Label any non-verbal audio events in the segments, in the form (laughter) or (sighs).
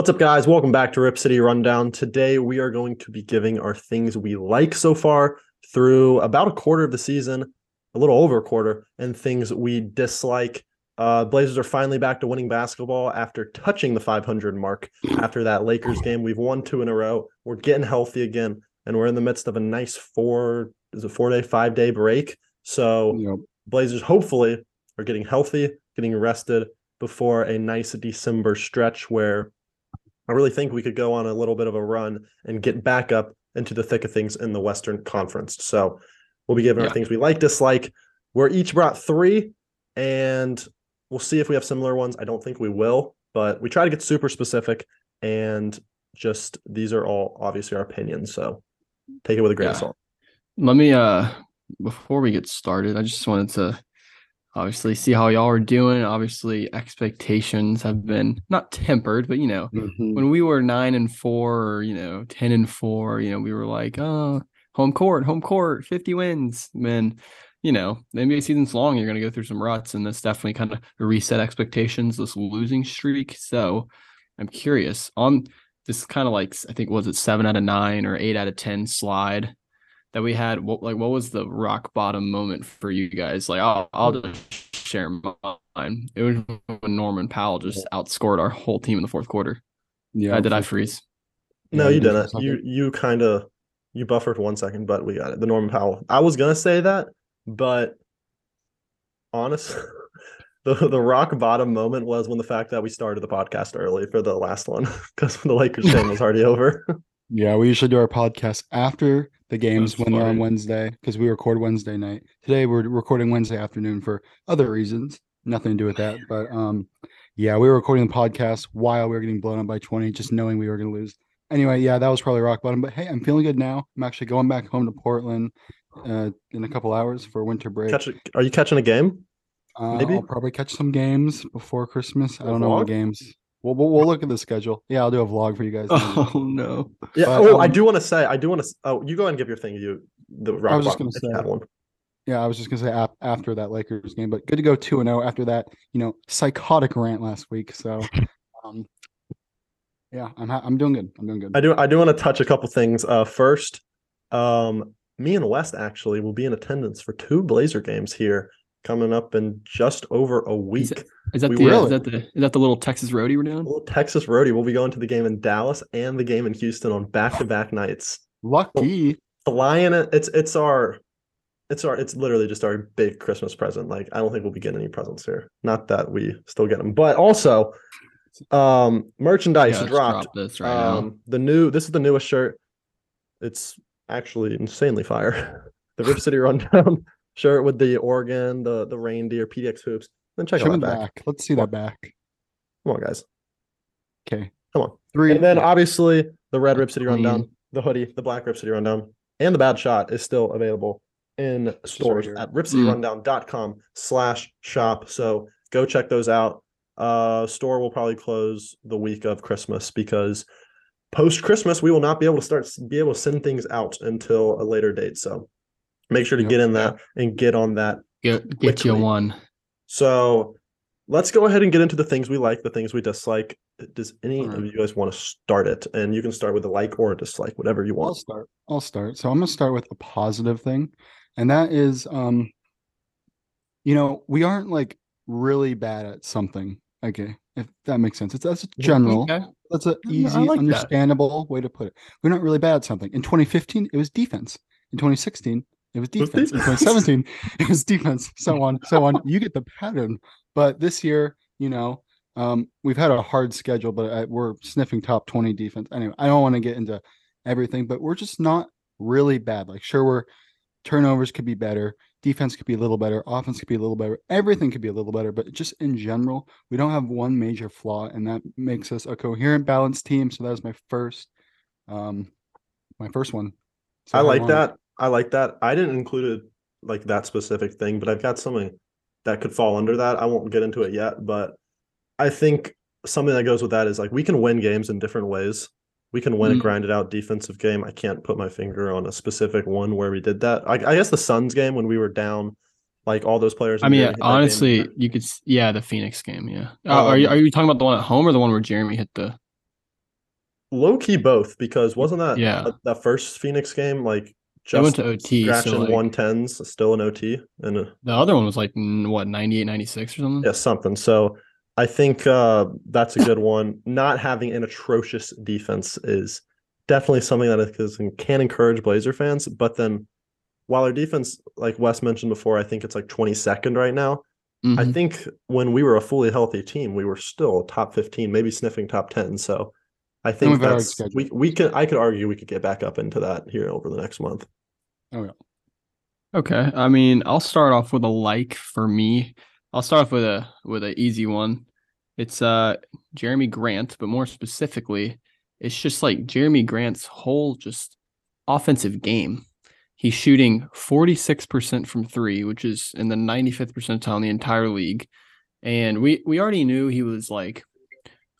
What's up, guys? Welcome back to Rip City Rundown. Today, we are going to be giving our things we like so far through about a quarter of the season, a little over a quarter, and things we dislike. Uh, Blazers are finally back to winning basketball after touching the 500 mark after that Lakers game. We've won two in a row. We're getting healthy again, and we're in the midst of a nice four is a four day, five day break. So Yep. Blazers hopefully are getting healthy, getting rested before a nice December stretch where I really think we could go on a little bit of a run and get back up into the thick of things in the Western Conference. So we'll be giving our things we like, dislike. We're each brought three, and we'll see if we have similar ones. I don't think we will, but we try to get super specific and just these are all obviously our opinions. So take it with a grain of salt. Let me uh before we get started, I just wanted to obviously see how y'all are doing. Obviously, expectations have been not tempered, but you know, Mm-hmm. when we were nine and four or you know, ten and four, you know, we were like, oh, home court, home court, 50 wins. Man, you know, the NBA season's long, you're gonna go through some ruts, and that's definitely kind of reset expectations, this losing streak. So I'm curious on this kind of like I think was it seven out of nine or eight out of ten slide that we had what like what was the rock bottom moment for you guys like i'll, I'll just share mine it was when norman powell just outscored our whole team in the fourth quarter Yeah. uh, did i freeze No, you did for a didn't. You you kind of you buffered one second, but we got it. The Norman Powell. I was gonna say that, but honest, (laughs) the the rock bottom moment was when the fact that we started the podcast early for the last one (laughs) because the Lakers game was already over. (laughs) Yeah, we usually do our podcast after the games That's when they're on. Wednesday because we record Wednesday night. Today we're recording Wednesday afternoon for other reasons, nothing to do with that. (laughs) But um, yeah, we were recording the podcast while we were getting blown up by 20, just knowing we were going to lose. Anyway, yeah, that was probably rock bottom. But hey, I'm feeling good now. I'm actually going back home to Portland uh, in a couple hours for winter break. Catch, a- are you catching a game? Uh, maybe? I'll probably catch some games before Christmas. I don't know what games. We'll, we'll we'll look at the schedule. Yeah, I'll do a vlog for you guys. (laughs) oh no Yeah. But, oh, I um, do want to say. I do want to. Oh, you go ahead and give your thing. You the rock was just gonna you say- have one. Yeah, I was just gonna say ap- after that Lakers game, but good to go two and zero after that. You know, psychotic rant last week. So, (laughs) um, yeah, I'm ha- I'm doing good. I'm doing good. I do. I do want to touch a couple things. Uh, first, um, me and West actually will be in attendance for two Blazer games here coming up in just over a week. it- is that We the will. is that the is that the little texas roadie we're doing Little Texas Roadie. We'll be going to the game in Dallas and the game in Houston on back-to-back nights. Lucky. Flying it. It's it's our it's our it's literally just our big Christmas present. Like I don't think we'll be getting any presents here. Not that we still get them, but also um merchandise Yeah, dropped. drop this right now. um the new this is the newest shirt. It's actually insanely fire. (laughs) The Rip City Rundown shirt with the Oregon, the the reindeer, PDX hoops. Then check out that back. back. Let's see that back. Come on, guys. Okay. Come on. Three. And then yeah. obviously the red Rip City. Rundown, the hoodie, the black Rip City Rundown, and the bad shot is still available in right stores here. at ripcityrundown.com slash shop. So go check those out. Uh store will probably close the week of Christmas because post Christmas we will not be able to start be able to send things out until a later date. So make sure to Yep. get in that and get on that get get you quickly. one so let's go ahead and get into the things we like, the things we dislike. Does any of you guys want to start it? And you can start with a like or a dislike, whatever you want. I'll start. I'll start. So I'm gonna start with a positive thing, and that is, um, you know, we aren't like really bad at something. Okay, if that makes sense. It's that's general. Okay. That's an easy, like that. understandable way to put it. We're not really bad at something. In 2015, it was defense. In 2016, it was defense. In 2017, (laughs) it was defense. So on, so on. You get the pattern. But this year, you know, um, we've had a hard schedule, but uh, we're sniffing top 20 defense. Anyway, I don't want to get into everything, but we're just not really bad. Like, sure, we're turnovers could be better, defense could be a little better, offense could be a little better, everything could be a little better, but just in general, we don't have one major flaw, and that makes us a coherent, balanced team. So that was my first, um, my first one. So I like that. I like that. I didn't include it like that specific thing, but I've got something that could fall under that. I won't get into it yet, but I think something that goes with that is like we can win games in different ways. We can win a Mm. grinded out defensive game. I can't put my finger on a specific one where we did that. I, I guess the Suns game when we were down, like all those players. I mean, Jerami hit that game. honestly, you could. Yeah, the Phoenix game. Yeah. Uh, are you Um, are you talking about the one at home or the one where Jerami hit the? low key both because wasn't that Yeah. that first Phoenix game like Just went to OT. So like, one tens, still an OT and a, the other one was like what 98, 96 or something. yeah something. So I think uh, that's a good (laughs) one. Not having an atrocious defense is definitely something that is, can encourage Blazer fans. But then, while our defense, like Wes mentioned before, I think it's like 22nd right now. I Mhm. think when we were a fully healthy team, we were still top 15, maybe sniffing top 10. So I think we've had a hard that's we we could I could argue we could get back up into that here over the next month. Okay. I mean, I'll start off with a like for me. I'll start off with a with an easy one. It's uh Jerami Grant, but more specifically, it's just like Jerami Grant's whole just offensive game. He's shooting 46% from 3, which is in the 95th percentile in the entire league. And we we already knew he was like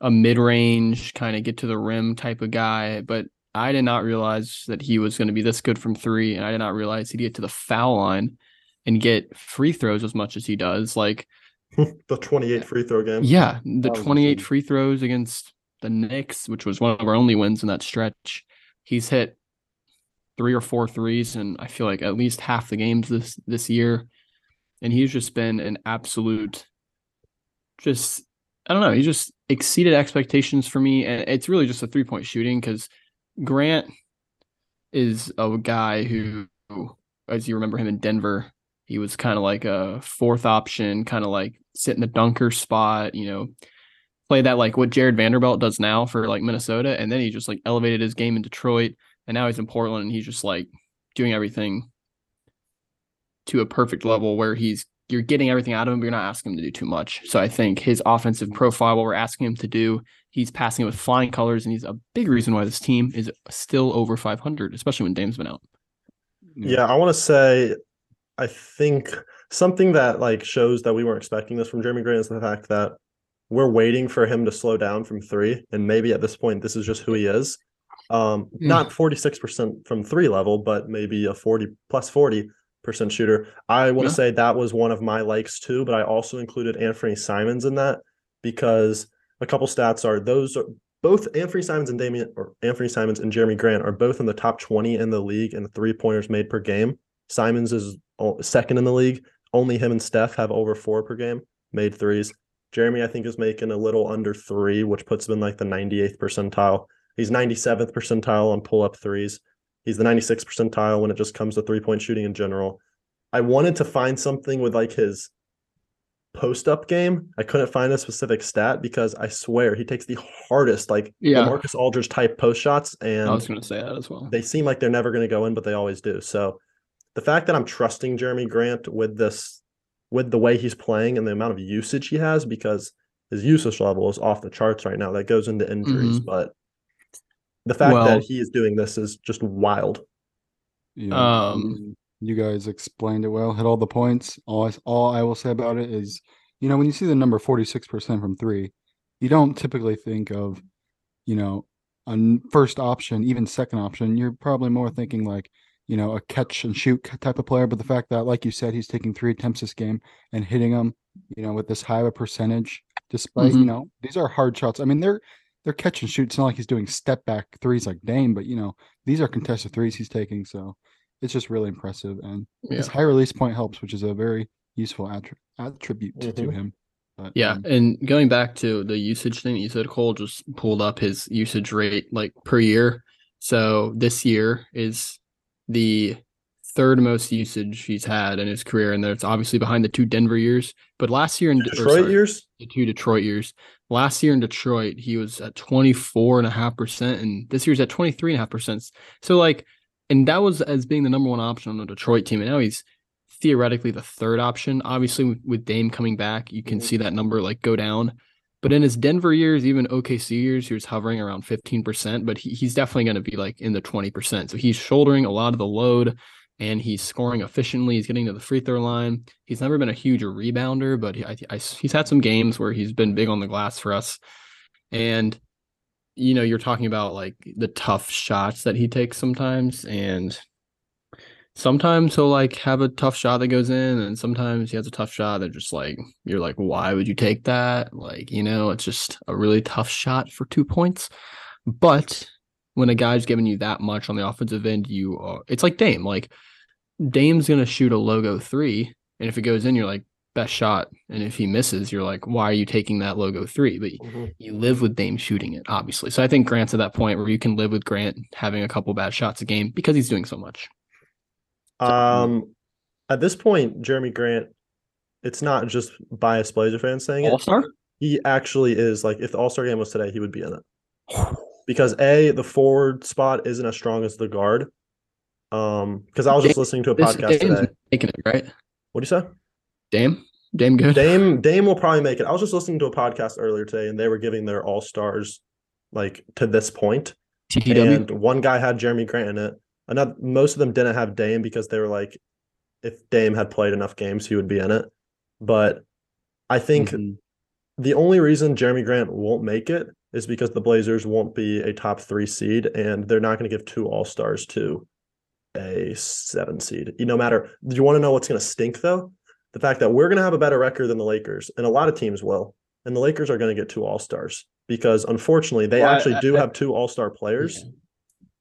a mid-range kind of get to the rim type of guy, but I did not realize that he was going to be this good from three, and I did not realize he'd get to the foul line and get free throws as much as he does. Like, (laughs) the 28 free throw game. yeah, the That 28 insane. free throws against the Knicks, which was one of our only wins in that stretch. He's hit three or four threes, and I feel like at least half the games this this year. And he's just been an absolute, just I don't know. He just exceeded expectations for me, and it's really just a three point shooting because Grant is a guy who, as you remember him in Denver, he was kind of like a fourth option, kind of like sit in the dunker spot, you know, play that like what Jarred Vanderbilt does now for like Minnesota. And then he just like elevated his game in Detroit. And now he's in Portland and he's just like doing everything to a perfect level where he's you're getting everything out of him, but you're not asking him to do too much. So I think his offensive profile, what we're asking him to do, he's passing it with flying colors, and he's a big reason why this team is still over 500, especially when Dame's been out. Yeah, I want to say, I think something that like shows that we weren't expecting this from Jerami Grant is the fact that we're waiting for him to slow down from three, and maybe at this point this is just who he is. Um, Yeah. not forty six percent from three level, but maybe a forty plus forty percent shooter. I want to Yeah. say that was one of my likes too, but I also included Anthony Simons in that because a couple stats are those are both Anthony Simons and Damian or Anthony Simons and Jerami Grant are both in the top 20 in the league in three pointers made per game. Simons is second in the league. Only him and Steph have over four per game made threes. Jerami, I think, is making a little under three, which puts him in like the 98th percentile. He's 97th percentile on pull up threes. He's the 96th percentile when it just comes to three point shooting in general. I wanted to find something with like his post up game. I couldn't find a specific stat because I swear he takes the hardest, like Yeah. Marcus Aldridge type post shots, and I was going to say that as well. they seem like they're never going to go in, but they always do. So the fact that I'm trusting Jerami Grant with this, with the way he's playing and the amount of usage he has, because his usage level is off the charts right now. That goes into injuries, mm-hmm. but the fact Well- that he is doing this is just wild. Yeah, Um, you guys explained it well. Hit all the points. All I, all I will say about it is, you know, when you see the number forty six percent from three, you don't typically think of, you know, a first option, even second option. You're probably more thinking like, you know, a catch and shoot type of player. But the fact that, like you said, he's taking three attempts this game and hitting them, you know, with this high of a percentage, despite you Mhm. know these are hard shots. I mean, they're they're catch and shoot. It's not like he's doing step back threes like Dame, but you know, these are contested threes he's taking. So it's just really impressive. And Yeah. his high release point helps, which is a very useful attri- attribute to Mhm. him. But Yeah, um, and going back to the usage thing that you said, Cole just pulled up his usage rate like per year. So this year is the third most usage he's had in his career, and that's obviously behind the two Denver years. But last year in or Detroit sorry, years, the two Detroit years. Last year in Detroit, he was at 24.5%, and this year's at 23.5%. So, like, and that was as being the number one option on the Detroit team. And now he's theoretically the third option. Obviously, with, Dame coming back, you can Mhm. see that number like go down. But in his Denver years, even OKC years, he was hovering around 15%, but he, he's definitely going to be like in the 20%. So he's shouldering a lot of the load and he's scoring efficiently. He's getting to the free throw line. He's never been a huge rebounder, but he, I, I, he's had some games where he's been big on the glass for us. And, you know, you're talking about like the tough shots that he takes sometimes. And sometimes he'll like have a tough shot that goes in, and sometimes he has a tough shot that just like, you're like, why would you take that? Like, you know, it's just a really tough shot for two points. But when a guy's giving you that much on the offensive end, you are, it's like Dame. Like Dame's gonna shoot a logo three, and if it goes in, you're like best shot, and if he misses, you're like, why are you taking that logo three? But Mhm. you live with Dame shooting it, obviously. So I think Grant's at that point where you can live with Grant having a couple bad shots a game because he's doing so much. Um, at this point, Jerami Grant, it's not just biased Blazer fans saying it All star. He actually is like, if the All Star game was today, he would be in it. (sighs) Because a the forward spot isn't as strong as the guard. Um, because I was just Dame- listening to a podcast Dame's today. making it right. What do you say? Dame, Dame, good. Dame Dame will probably make it. I was just listening to a podcast earlier today, and they were giving their all stars like to this point. TTW. And one guy had Jerami Grant in it. Another most of them didn't have Dame because they were like, if Dame had played enough games, he would be in it. But I think Mhm. the only reason Jerami Grant won't make it is because the Blazers won't be a top three seed, and they're not going to give two all stars to a seven seed. No matter. Do you want to know what's going to stink though? The fact that we're going to have a better record than the Lakers, and a lot of teams will, and the Lakers are going to get two all stars because unfortunately they Well, I- actually do I- have two all star players,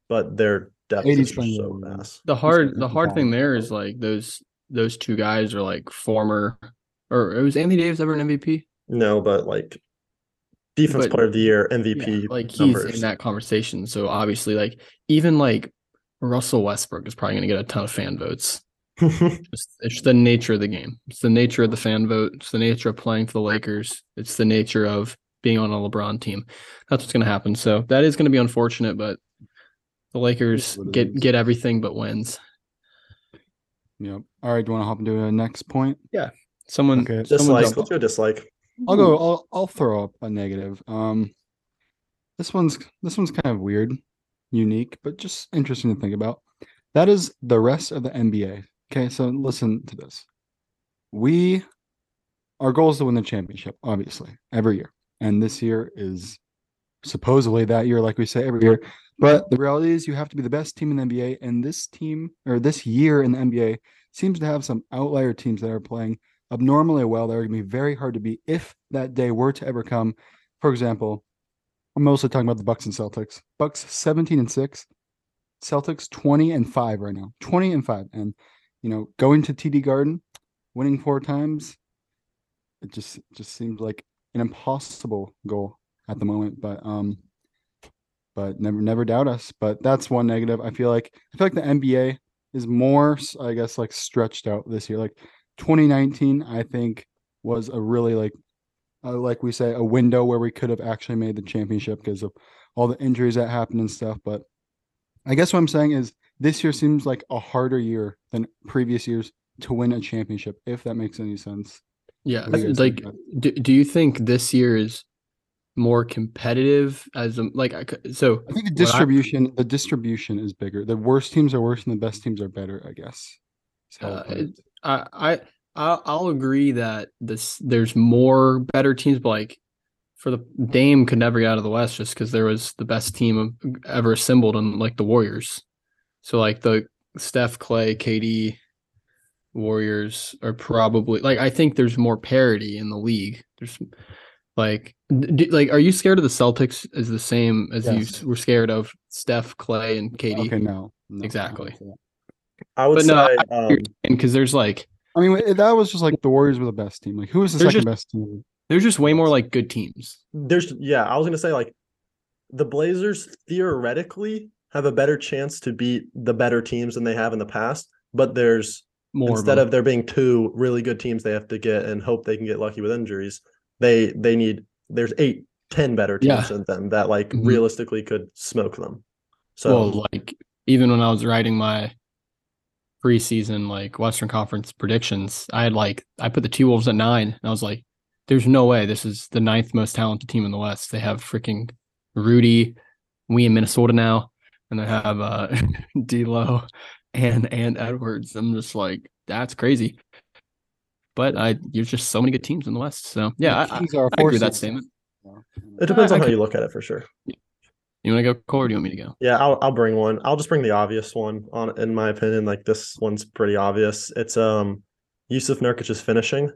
but their depth 80 is so well. mass. the hard gonna the hard fine. thing there is like those those two guys are like former or it was Anthony Davis ever an MVP? No, but like defense But- player of the year, MVP, Yeah, like he's numbers. in that conversation. So obviously, like even like Russell Westbrook is probably going to get a ton of fan votes. (laughs) Just, it's the nature of the game. It's the nature of the fan vote. It's the nature of playing for the Lakers. It's the nature of being on a LeBron team. That's what's going to happen. So that is going to be unfortunate, but the Lakers get is. get everything but wins. Yep. All right. Do you want to hop into the next point? Someone, Okay. someone dislike. jump- Let's go dislike. I'll go. I'll I'll throw up a negative. Um, this one's this one's kind of weird, unique, but just interesting to think about. That is the rest of the NBA. Okay, so listen to this. We, our goal is to win the championship, obviously, every year, and this year is supposedly that year, like we say every year. But the reality is, you have to be the best team in the NBA, and this team or this year in the NBA seems to have some outlier teams that are playing abnormally well that are going to be very hard to beat if that day were to ever come. For example, I'm mostly talking about the Bucks and Celtics. Bucks 17 and 6, Celtics 20 and 5 right now. 20 and 5 and you know, going to TD Garden, winning four times, it just just seems like an impossible goal at the moment, but um but never never doubt us, but that's one negative. I feel like I feel like the NBA is more I guess like stretched out this year. Like 2019 i think was a really like uh, like we say a window where we could have actually made the championship because of all the injuries that happened and stuff but i guess what i'm saying is this year seems like a harder year than previous years to win a championship if that makes any sense. Yeah, What do you guys like do, do you think this year is more competitive as a like so i think the what I- distribution the distribution is bigger. The worst teams are worse and the best teams are better i guess Uh. I I I'll, I'll agree that this there's more better teams, but like for the Dame could never get out of the West just because there was the best team ever assembled in like the Warriors. So like the Steph, Klay, KD, Warriors are probably like I think there's more parity in the league. There's like d- d- like are you scared of the Celtics as the same as you Yes. s- were scared of Steph, Klay, and KD? okay no, no, I Exactly. won't. I would But no, say I- um, And because there's like I mean, that was just like the Warriors were the best team. Like, who was the They're second just- best team? there's just way more like good teams. there's yeah, I was gonna say like the Blazers theoretically have a better chance to beat the better teams than they have in the past, but there's More instead of, of there being two really good teams they have to get and hope they can get lucky with injuries, they they need there's eight, ten better Yeah. teams than them that like Mhm. realistically could smoke them. So well, like even when I was writing my preseason like Western Conference predictions, I had like I put the T Wolves at nine, and I was like, "There's no way this is the ninth most talented team in the West." They have freaking Rudy, we in Minnesota now, and they have uh (laughs) D'Lo and and Edwards. I'm just like, that's crazy. But I, there's just so many good teams in the West. So yeah, The I, I, Kings are a I agree with that statement. it depends I on how could- you look at it for sure. You want to go, Cole, or do you want me to go? Yeah, I'll I'll bring one. I'll just bring the obvious one on in my opinion. Like this one's pretty obvious. It's um Yusuf Nurkic's finishing.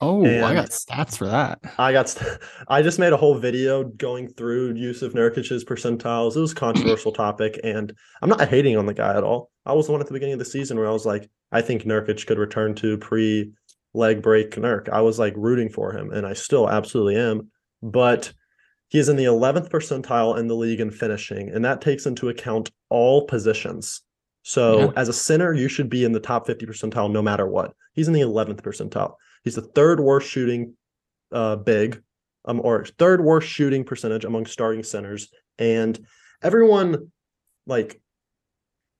Oh, I got stats for that. I got st- (laughs) I just made a whole video going through Yusuf Nurkic's percentiles. It was a controversial topic, and I'm not hating on the guy at all. I was the one at the beginning of the season where I was like, I think Nurkic could return to pre leg break Nurk. I was like rooting for him, and I still absolutely am. But he is in the 11th percentile in the league in finishing, and that takes into account all positions. So Yeah. as a center, you should be in the top 50 percentile no matter what. He's in the 11th percentile. He's the third worst shooting uh big um or third worst shooting percentage among starting centers and everyone like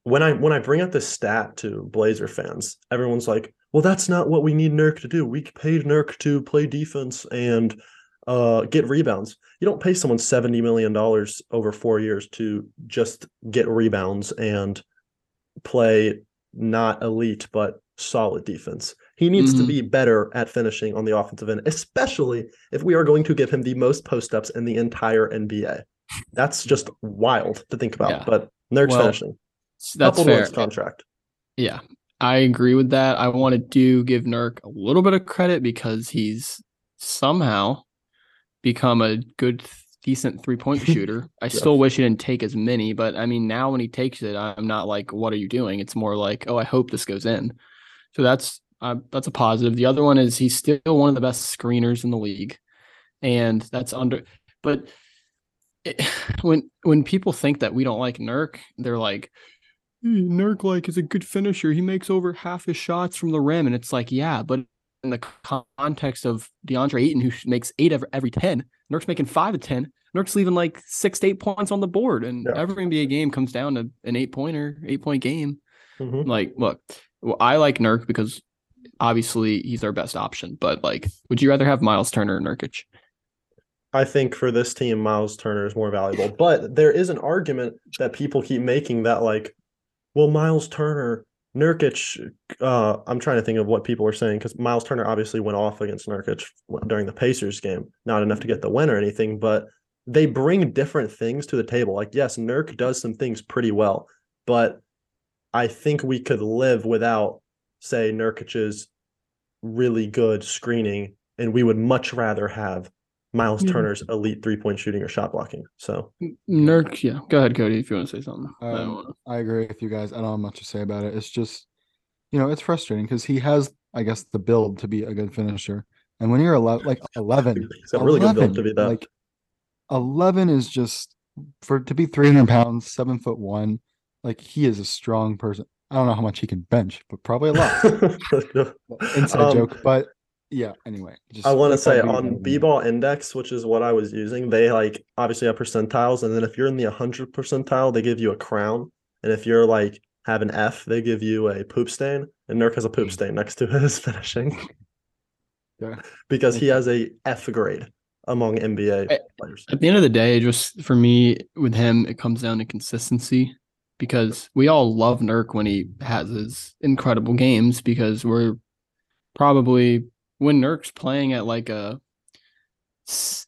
when I when I bring up this stat to Blazer fans, everyone's like, "Well, that's not what we need Nurk to do. We paid Nurk to play defense and uh get rebounds. You don't pay someone 70 million dollars over 4 years to just get rebounds and play not elite but solid defense. He needs to Mhm. be better at finishing on the offensive end, especially if we are going to give him the most post ups in the entire NBA. That's just wild to think about. Yeah. But Nurk's Well, finishing. That's Coupled fair. contract. Yeah, I agree with that. I want to do give Nurk a little bit of credit because he's somehow become a good, decent three point (laughs) shooter. I Yeah. still wish he didn't take as many, but I mean, now when he takes it, I'm not like, "What are you doing?" It's more like, "Oh, I hope this goes in." So that's uh, that's a positive. The other one is he's still one of the best screeners in the league, and that's under. But it, (sighs) when when people think that we don't like Nurk, they're like, "Hmm, Nurk like is a good finisher. He makes over half his shots from the rim, and it's like, yeah, but in the context of DeAndre Ayton, who makes eight every, every ten, Nurk's making five of ten. Nurk's leaving like six to eight points on the board, and Yeah. every NBA game comes down to an eight pointer, eight point game. Mhm. Like, look, well, I like Nurk because obviously he's our best option. But like, would you rather have Miles Turner or Nurkic? I think for this team, Miles Turner is more valuable. But there is an argument that people keep making that, like, well, Miles Turner, Nurkic, uh, I'm trying to think of what people are saying because Miles Turner obviously went off against Nurkic during the Pacers game. Not enough to get the win or anything, but they bring different things to the table. Like, yes, Nurk does some things pretty well, but I think we could live without, say, Nurkic's really good screening, and we would much rather have Miles Yeah. Turner's elite three point shooting or shot blocking. So Nurk, yeah. Go ahead, Cody, if you want to say something. I Um, wanna- I agree with you guys. I don't have much to say about it. It's just, you know, it's frustrating because he has, I guess, the build to be a good finisher. And when you're 11, (laughs) like 11, he's got really good build to be that. Like 11 is just for to be 300 pounds, seven foot one. Like he is a strong person. I don't know how much he can bench, but probably a lot. (laughs) Inside Um, joke, but yeah. Anyway, just I want to say on need b-ball index, which is what I was using, they like obviously have percentiles, and then if you're in the 100 percentile, they give you a crown, and if you're like have an F, they give you a poop stain, and Nurk has a poop stain next to (laughs) his finishing (laughs) Yeah. because he has a F grade among NBA I- players. At the end of the day, just for me with him, it comes down to consistency because we all love Nurk when he has his incredible games because we're probably when Nurk's playing at like a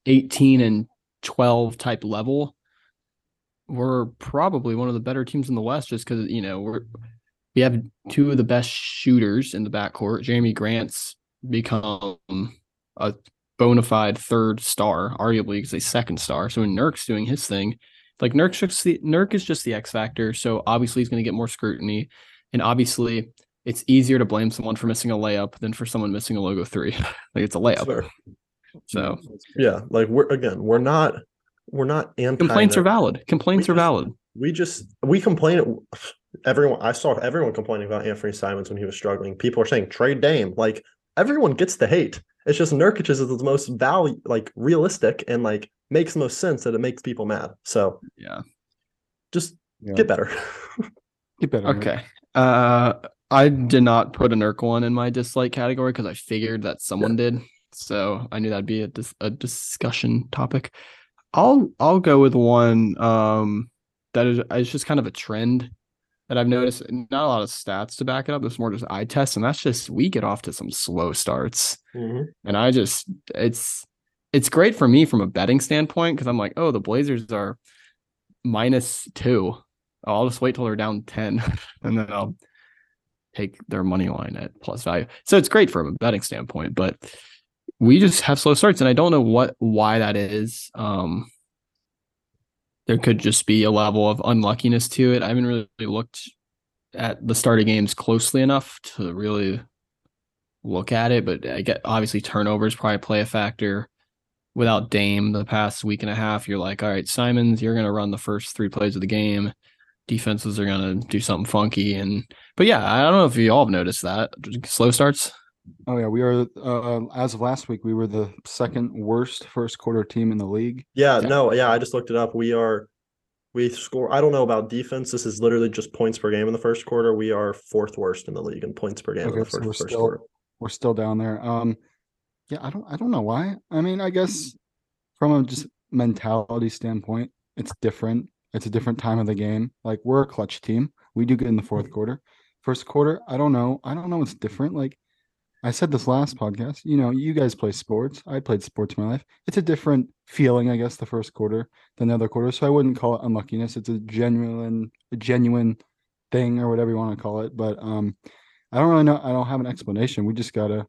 18 and 12 type level, we're probably one of the better teams in the West just because, you know, we're we have two of the best shooters in the backcourt. Jerami Grant's become a bona fide third star, arguably he's a second star. So when Nurk's doing his thing, like Nurk's just the Nurk is just the X factor. So obviously he's going to get more scrutiny, and obviously it's easier to blame someone for missing a layup than for someone missing a logo three. (laughs) like it's a layup. fair. So Yeah, like we're again, we're not we're not anti complaints are valid. Complaints We are valid. we just we complain everyone i saw everyone complaining about anthony simons when he was struggling people are saying trade dame like everyone gets the hate it's just nurkic's is the most value like realistic and like makes the most sense that it makes people mad so Yeah. just Yeah. get better (laughs) Get better. Nurk. Okay. Uh, I did not put a Nurk one in my dislike category because I figured that someone did. So I knew that'd be a dis- a discussion topic. I'll I'll go with one um that is it's just kind of a trend that I've noticed. Not a lot of stats to back it up. It's more just eye test, and that's just we get off to some slow starts. Mhm. And I just it's it's great for me from a betting standpoint because I'm like, oh, the Blazers are minus two. I'll just wait till they're down 10 (laughs) and then I'll take their money line at plus value. So it's great from a betting standpoint, but we just have slow starts, and I don't know what why that is. Um, there could just be a level of unluckiness to it. I haven't really looked at the start of games closely enough to really look at it, but I get obviously turnovers probably play a factor. Without Dame the past week and a half, you're like, all right, Simons, you're gonna run the first three plays of the game. Defenses are gonna do something funky, and but yeah, I don't know if you all have noticed that slow starts. Oh yeah, we are uh, as of last week, we were the second worst first quarter team in the league. Yeah, yeah, no, yeah, I just looked it up. We are we score I don't know about defense. This is literally just points per game in the first quarter. We are fourth worst in the league in points per game okay, in the first, so we're first still, quarter. We're still down there. Um yeah, I don't I don't know why. I mean, I guess from a just mentality standpoint, it's different. It's a different time of the game. Like we're a clutch team. We do good in the fourth mm-hmm. quarter. First quarter, I don't know. I don't know what's different. Like I said this last podcast, you know, you guys play sports. I played sports in my life. It's a different feeling, I guess, the first quarter than the other quarter. So I wouldn't call it unluckiness. It's a genuine, a genuine thing or whatever you want to call it. But um, I don't really know. I don't have an explanation. We just gotta.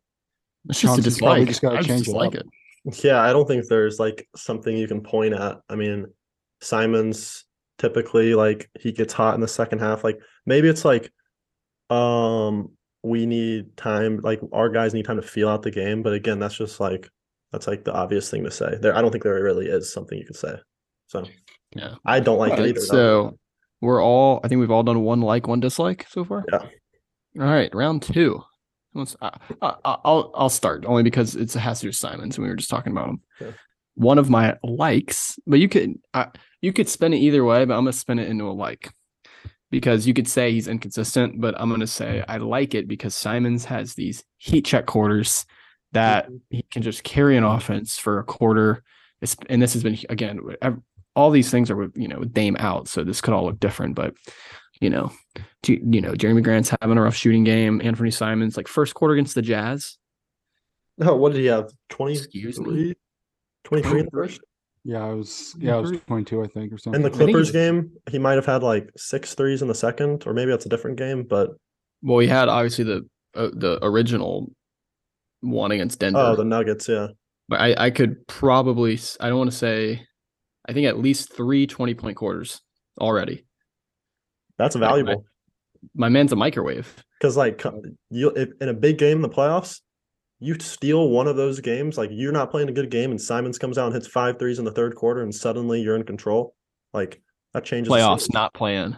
It's just a dislike. We just gotta change it, like it. Yeah, I don't think there's like something you can point at. I mean, Simons typically like he gets hot in the second half. Like maybe it's like um we need time like our guys need time to feel out the game but again that's just like that's like the obvious thing to say there i don't think there really is something you could say so yeah i don't like it either so no. we're all i think we've all done one like one dislike so far yeah all right round two Let's, uh, I'll I'll start only because it's a has to do Simons and we were just talking about him. Yeah. One of my likes, but you could uh, you could spin it either way, but I'm gonna spin it into a like because you could say he's inconsistent, but I'm going to say I like it because Simons has these heat check quarters that mm-hmm. he can just carry an offense for a quarter. It's, and this has been again, all these things are with you know with Dame out, so this could all look different. But you know, to, you know, Jerami Grant's having a rough shooting game. Anthony Simons like first quarter against the Jazz. No, what did he have? Twenty. Excuse me. Twenty three in the first. Yeah, I was yeah, I was 22, I think, or something. In the Clippers game, he might have had like six threes in the second, or maybe that's a different game. But well, he had obviously the uh, the original one against Denver. Oh, the Nuggets, yeah. But I I could probably I don't want to say, I think at least three 20 point quarters already. That's valuable. my, my man's a microwave. Because like you in a big game in the playoffs, you steal one of those games, like you're not playing a good game, and Simons comes out and hits five threes in the third quarter, and suddenly you're in control. Like that changes playoffs, not playing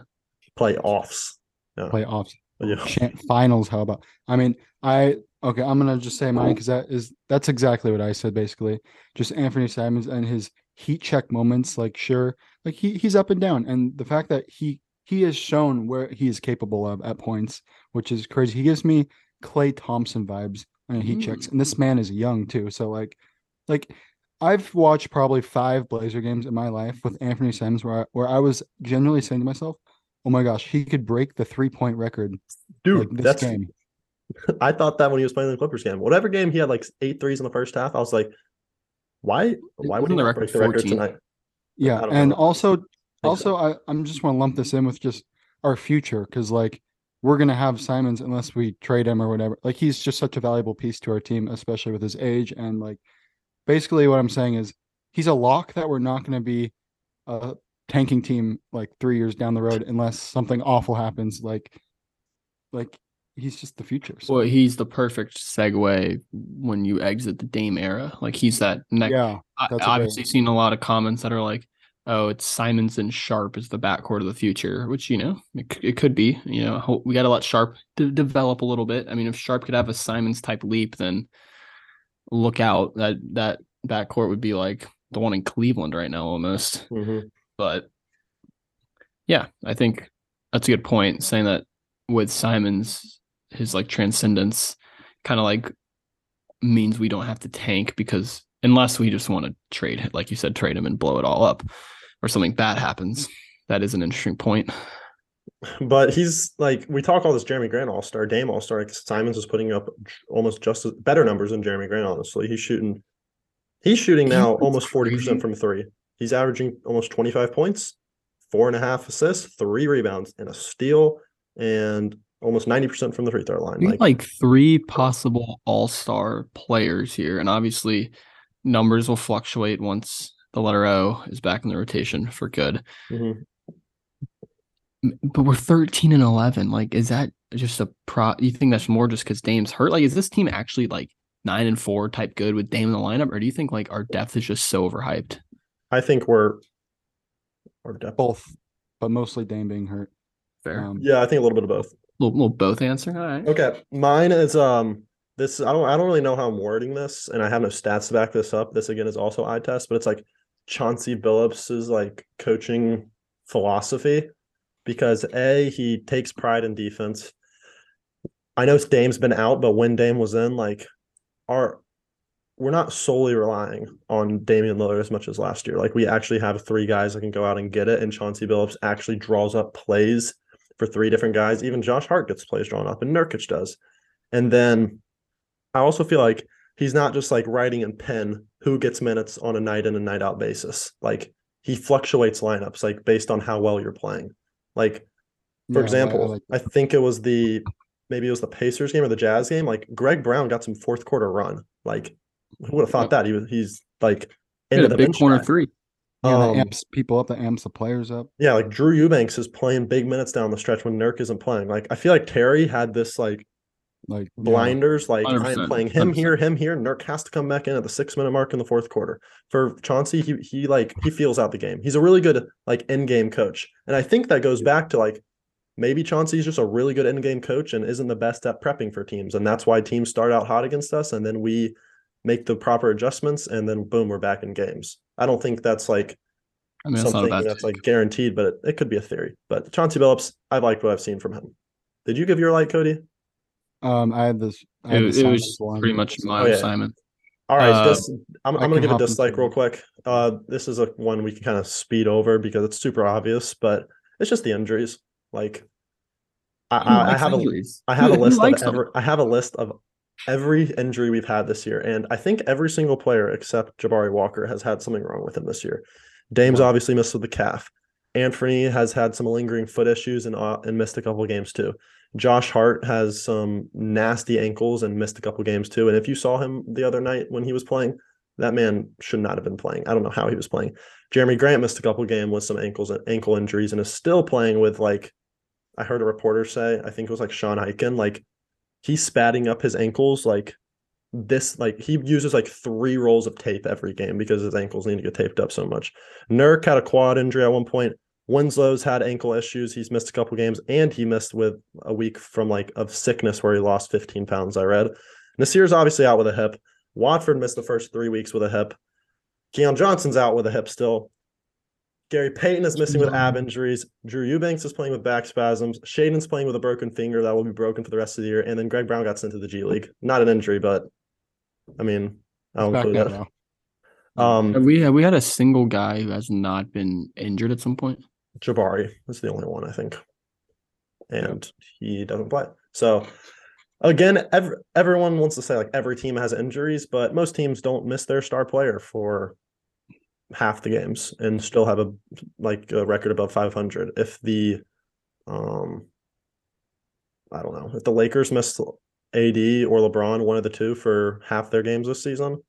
playoffs. Yeah. Playoffs. Yeah. (laughs) Finals. How about? I mean, I okay. I'm gonna just say mine because that is that's exactly what I said. Basically, just Anthony Simons and his heat check moments. Like, sure, like he he's up and down, and the fact that he he has shown where he is capable of at points, which is crazy. He gives me Klay Thompson vibes and he mm. checks. And this man is young too. So like like I've watched probably five Blazer games in my life with Anthony Simons where I, where I was genuinely saying to myself, "Oh my gosh, he could break the three point record." Dude, like, that's game. (laughs) I thought that when he was playing the Clippers game. Whatever game he had like eight threes in the first half, I was like, "Why? Why would he the record break the record tonight?" Yeah, and know. also, also, I I'm just want to lump this in with just our future because like we're going to have Simons unless we trade him or whatever. Like he's just such a valuable piece to our team, especially with his age. And like basically what I'm saying is he's a lock that we're not going to be a tanking team like three years down the road unless something awful happens. Like, like he's just the future. So. Well, he's the perfect segue when you exit the Dame era. Like he's that next. Yeah, I, obviously seen a lot of comments that are like, oh, it's Simons and Sharpe is the backcourt of the future, which you know it, it could be. You know, we got to let Sharpe de- develop a little bit. I mean, if Sharpe could have a Simons type leap, then look out. That that backcourt would be like the one in Cleveland right now, almost. Mm-hmm. But yeah, I think that's a good point. Saying that with Simons, his like transcendence, kind of like means we don't have to tank because unless we just want to trade, like you said, trade him and blow it all up or something bad happens. That is an interesting point. But he's like we talk all this Jerami Grant All Star, Dame All Star. Like Simons is putting up almost just as, better numbers than Jerami Grant. Honestly, he's shooting. He's shooting now almost forty percent from three. He's averaging almost twenty five points, four and a half assists, three rebounds, and a steal, and almost 90% from the free throw line. Like, like three possible all star players here. And obviously, numbers will fluctuate once the letter O is back in the rotation for good. mhm. But we're 13 and 11. Like, is that just a pro? You think that's more just because Dame's hurt? Like, is this team actually like nine and four type good with Dame in the lineup? Or do you think like our depth is just so overhyped? I think we're, our depth. Both, but mostly Dame being hurt. Fair. Um, Yeah, I think a little bit of both. little, little both answer. All right. Okay, mine is um this I don't I don't really know how I'm wording this, and I have no stats to back this up. This again is also eye test, but it's like Chauncey Billups's like coaching philosophy because a he takes pride in defense. I know Dame's been out, but when Dame was in, like our we're not solely relying on Damian Lillard as much as last year. Like we actually have three guys that can go out and get it, and Chauncey Billups actually draws up plays for three different guys. Even Josh Hart gets plays drawn up, and Nurkic does. And then I also feel like he's not just like writing in pen who gets minutes on a night in and night out basis. Like he fluctuates lineups like based on how well you're playing. Like for yeah, I- I example, like I, think it was the maybe it was the Pacers game or the Jazz game. Like Greg Brown got some fourth quarter run. Like who would have thought that he was he's like Hit into the big corner guy. three. Yeah, Um, amps people up, that amps the players up. Yeah, like Drew Eubanks is playing big minutes down the stretch when Nurk isn't playing. Like I feel like Terry had this like Like yeah. blinders, like I'm playing him 100%. here, him here. Nurk has to come back in at the six minute mark in the fourth quarter. For Chauncey, he he like he feels out the game. He's a really good like end game coach, and I think that goes back to like maybe Chauncey's just a really good end game coach and isn't the best at prepping for teams, and that's why teams start out hot against us, and then we make the proper adjustments, and then boom, we're back in games. I don't think that's like I mean, that's something bad. that's like guaranteed, but it, it could be a theory. But Chauncey Billups, I like what I've seen from him. Did you give your light, Cody? Um, I had this. I had It, it was one. pretty much my Oh, yeah. assignment. All right, Uh, dis- I'm, I I'm gonna give a hop dislike real quick. Uh, this is a one we can kind of speed over because it's super obvious, but it's just the injuries. Like, I, I, I have a injuries? I have Who- a list of likes them? every I have a list of every injury we've had this year, and I think every single player except Jabari Walker has had something wrong with him this year. Dame's Wow. obviously missed with the calf. Anthony has had some lingering foot issues and uh, and missed a couple games too. Josh Hart has some nasty ankles and missed a couple games too. And if you saw him the other night when he was playing, that man should not have been playing. I don't know how he was playing. Jerami Grant missed a couple games with some ankles and ankle injuries and is still playing with like I heard a reporter say, I think it was like Sean Highkin, like he's spatting up his ankles like this like he uses like three rolls of tape every game because his ankles need to get taped up so much. Nurk had a quad injury at one point. Winslow's had ankle issues. He's missed a couple games and he missed with a week from like of sickness where he lost 15 pounds, I read. Nassir's obviously out with a hip. Watford missed the first three weeks with a hip. Keon Johnson's out with a hip still. Gary Payton is missing with ab injuries. Drew Eubanks is playing with back spasms. Shaedon's playing with a broken finger that will be broken for the rest of the year. And then Greg Brown got sent to the G League. Not an injury, but I mean, I'll Back include that. though. Um, Have we have we had a single guy who has not been injured at some point? Jabari is the only one I think, and he doesn't play. So again, ev- everyone wants to say like every team has injuries, but most teams don't miss their star player for half the games and still have a like a record above 500. If the um, I don't know if the Lakers missed AD or LeBron, one of the two for half their games this season,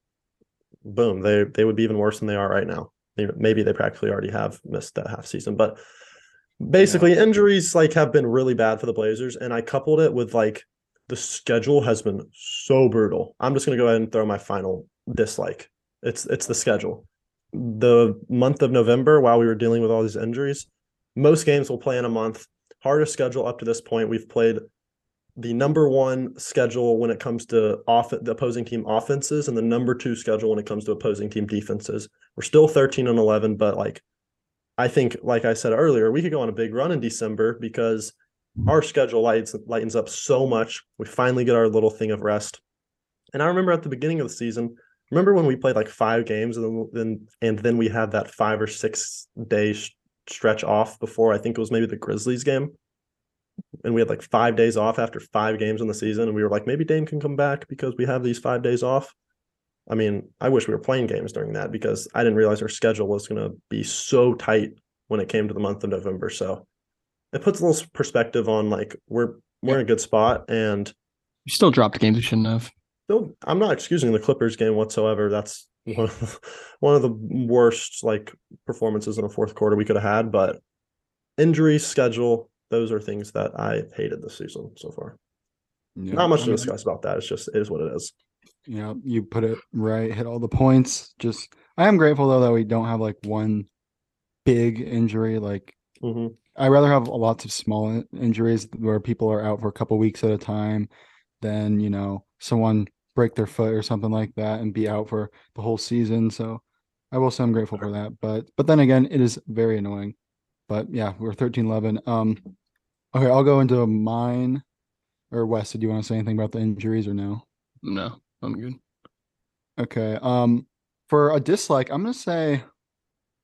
boom, they they would be even worse than they are right now. They- Maybe they practically already have missed that half season, but basically injuries like have been really bad for the Blazers, and I coupled it with like the schedule has been so brutal. I'm just gonna go ahead and throw my final dislike. It's it's the schedule. The month of November, while we were dealing with all these injuries, most games will play in a month. Hardest schedule up to this point. We've played the number one schedule when it comes to off the opposing team offenses and the number two schedule when it comes to opposing team defenses. We're still 13 and 11, but like I think, like I said earlier, we could go on a big run in December because our schedule lightens lightens up so much. We finally get our little thing of rest. And I remember at the beginning of the season, remember when we played like five games and then and then we had that five or six day stretch off before I think it was maybe the Grizzlies game. And we had like five days off after five games in the season. And we were like, maybe Dame can come back because we have these five days off. I mean, I wish we were playing games during that because I didn't realize our schedule was going to be so tight when it came to the month of November. So it puts a little perspective on like we're we're in a good spot, and We still dropped games we shouldn't have. still, I'm not excusing the Clippers game whatsoever. That's one of the, (laughs) one of the worst like performances in a fourth quarter we could have had. But injury schedule, those are things that I hated this season so far. Yeah, Not much I to discuss about that. It's just it is what it is. Yeah, you put it right, hit all the points. Just I am grateful though that we don't have like one big injury. Like hmm I rather have lots of small injuries where people are out for a couple weeks at a time than, you know, someone break their foot or something like that and be out for the whole season. So I will say I'm grateful for that. But but then again, it is very annoying. But yeah, we're 13 11. Um okay, I'll go into mine. Or Wes, did you want to say anything about the injuries or no? No, I'm good. Okay. Um, for a dislike, I'm gonna say